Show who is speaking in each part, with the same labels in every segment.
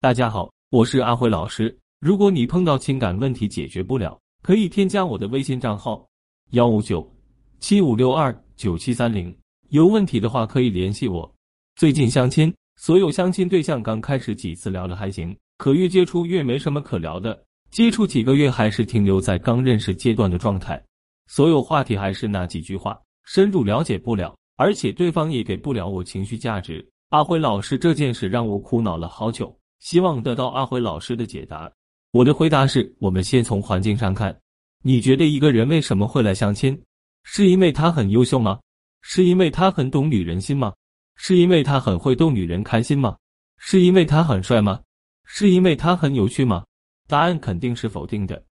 Speaker 1: 大家好，我是阿辉老师。如果你碰到情感问题解决不了，可以添加我的微信账号幺五九七五六二九七三零。有问题的话可以联系我。最近相亲，所有相亲对象刚开始几次聊的还行，可越接触越没什么可聊的。接触几个月还是停留在刚认识阶段的状态，所有话题还是那几句话，深入了解不了，而且对方也给不了我情绪价值。阿辉老师这件事让我苦恼了好久，希望得到阿辉老师的解答。我的回答是：我们先从环境上看，你觉得一个人为什么会来相亲？是因为他很优秀吗？是因为他很懂女人心吗？是因为他很会逗女人开心吗？是因为他很帅吗？是因为他很有趣吗？答案肯定是否定的。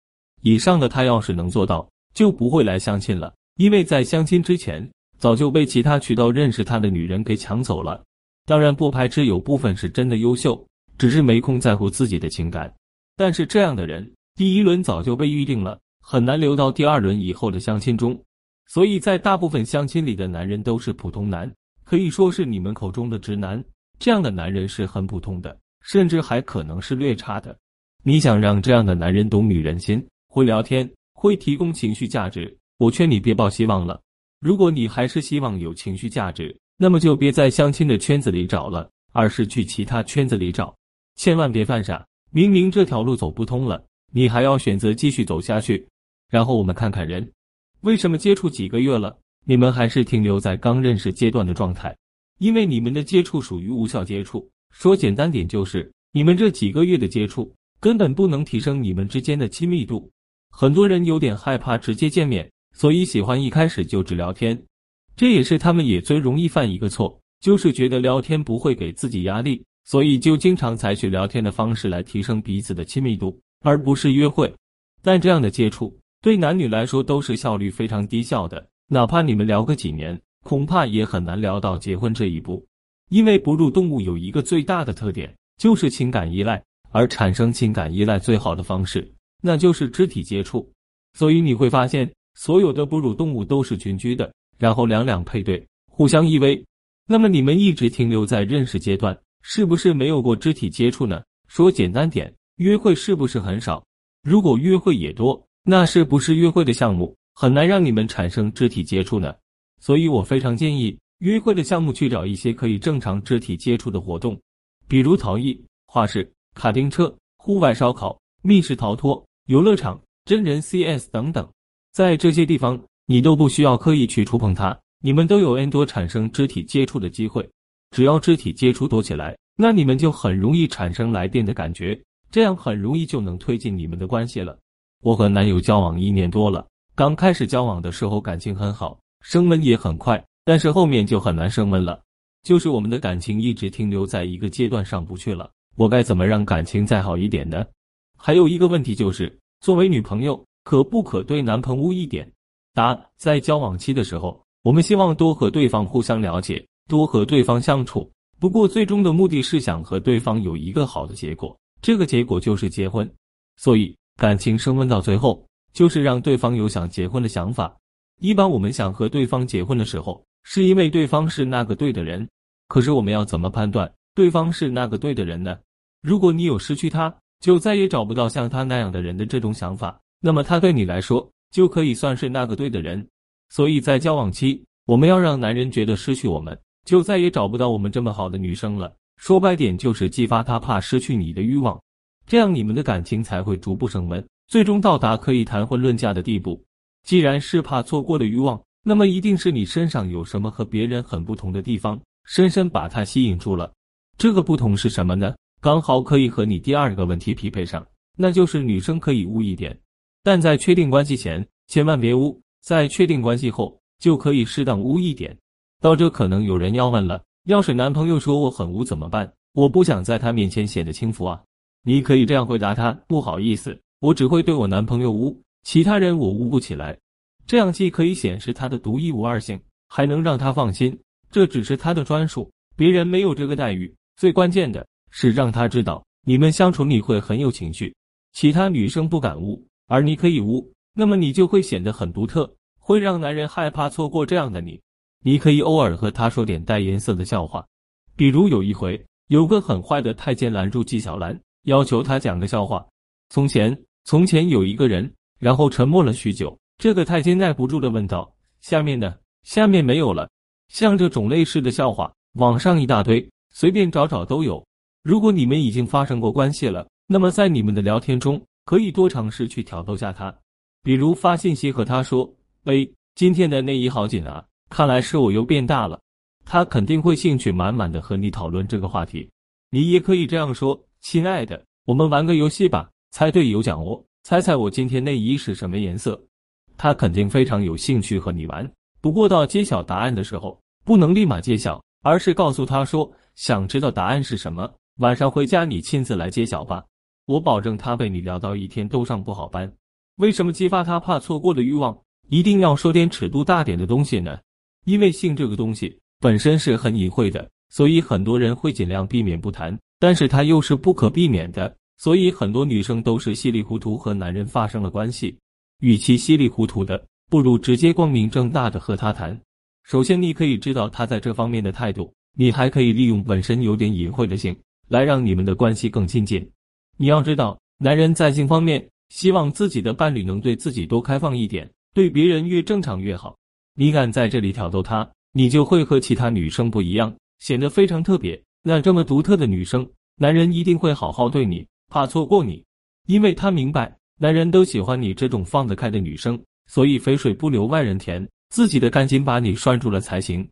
Speaker 1: 以上的他要是能做到，就不会来相亲了，因为在相亲之前，早就被其他渠道认识他的女人给抢走了。当然，不排斥有部分是真的优秀，只是没空在乎自己的情感。但是这样的人，第一轮早就被预定了，很难留到第二轮以后的相亲中。所以在大部分相亲里的男人都是普通男，可以说是你们口中的直男。这样的男人是很普通的，甚至还可能是略差的。你想让这样的男人懂女人心，会聊天，会提供情绪价值，我劝你别抱希望了。如果你还是希望有情绪价值，那么就别在相亲的圈子里找了，而是去其他圈子里找。千万别犯傻，明明这条路走不通了，你还要选择继续走下去。然后我们看看人，为什么接触几个月了，你们还是停留在刚认识阶段的状态？因为你们的接触属于无效接触。说简单点就是，你们这几个月的接触。根本不能提升你们之间的亲密度。很多人有点害怕直接见面，所以喜欢一开始就只聊天。这也是他们也最容易犯一个错，就是觉得聊天不会给自己压力，所以就经常采取聊天的方式来提升彼此的亲密度，而不是约会。但这样的接触对男女来说都是效率非常低效的，哪怕你们聊个几年，恐怕也很难聊到结婚这一步。因为哺乳动物有一个最大的特点，就是情感依赖。而产生情感依赖最好的方式，那就是肢体接触。所以你会发现，所有的哺乳动物都是群居的，然后两两配对，互相依偎。那么你们一直停留在认识阶段，是不是没有过肢体接触呢？说简单点，约会是不是很少？如果约会也多，那是不是约会的项目很难让你们产生肢体接触呢？所以我非常建议，约会的项目去找一些可以正常肢体接触的活动，比如陶艺、画室。卡丁车、户外烧烤、密室逃脱、游乐场、真人 CS 等等，在这些地方你都不需要刻意去触碰它，你们都有 N 多产生肢体接触的机会。只要肢体接触多起来，那你们就很容易产生来电的感觉，这样很容易就能推进你们的关系了。我和男友交往一年多了，刚开始交往的时候感情很好，升温也很快，但是后面就很难升温了，就是我们的感情一直停留在一个阶段上不去了。我该怎么让感情再好一点呢？还有一个问题就是，作为女朋友，可不可对男朋友一点？答：在交往期的时候，我们希望多和对方互相了解，多和对方相处。不过，最终的目的是想和对方有一个好的结果，这个结果就是结婚。所以，感情升温到最后，就是让对方有想结婚的想法。一般我们想和对方结婚的时候，是因为对方是那个对的人。可是，我们要怎么判断对方是那个对的人呢？如果你有失去他，就再也找不到像他那样的人的这种想法，那么他对你来说就可以算是那个对的人。所以在交往期，我们要让男人觉得失去我们，就再也找不到我们这么好的女生了。说白点，就是激发他怕失去你的欲望，这样你们的感情才会逐步升温，最终到达可以谈婚论嫁的地步。既然是怕错过的欲望，那么一定是你身上有什么和别人很不同的地方，深深把他吸引住了。这个不同是什么呢？刚好可以和你第二个问题匹配上，那就是女生可以污一点，但在确定关系前千万别污，在确定关系后就可以适当污一点。到这可能有人要问了，要是男朋友说我很污怎么办？我不想在他面前显得轻浮啊。你可以这样回答他：不好意思，我只会对我男朋友污，其他人我污不起来。这样既可以显示他的独一无二性，还能让他放心，这只是他的专属，别人没有这个待遇。最关键的。是让他知道你们相处你会很有情绪，其他女生不敢污，而你可以污，那么你就会显得很独特，会让男人害怕错过这样的你。你可以偶尔和他说点带颜色的笑话，比如有一回有个很坏的太监拦住纪晓岚，要求他讲个笑话。从前，从前有一个人，然后沉默了许久。这个太监耐不住的问道：“下面呢？下面没有了。像这种类似的笑话，网上一大堆，随便找找都有。如果你们已经发生过关系了，那么在你们的聊天中，可以多尝试去挑逗下他，比如发信息和他说：‘喂，今天的内衣好紧啊，看来是我又变大了。’他肯定会兴趣满满的和你讨论这个话题。你也可以这样说：‘亲爱的，我们玩个游戏吧，猜对有奖哦。猜猜我今天内衣是什么颜色？’他肯定非常有兴趣和你玩。不过到揭晓答案的时候，不能立马揭晓，而是告诉他说：‘想知道答案是什么？晚上回家你亲自来揭晓吧。’我保证他被你聊到一天都上不好班。为什么激发他怕错过的欲望？一定要说点尺度大点的东西呢？因为性这个东西。”本身是很隐晦的，所以很多人会尽量避免不谈。但是它又是不可避免的，所以很多女生都是稀里糊涂和男人发生了关系。与其稀里糊涂的，不如直接光明正大的和他谈。首先，你可以知道他在这方面的态度，你还可以利用本身有点隐晦的性，来让你们的关系更亲近。你要知道，男人在性方面希望自己的伴侣能对自己多开放一点，对别人越正常越好。你敢在这里挑逗他？你就会和其他女生不一样，显得非常特别。那这么独特的女生，男人一定会好好对你，怕错过你，因为他明白男人都喜欢你这种放得开的女生，所以肥水不流外人田，自己的赶紧把你拴住了才行。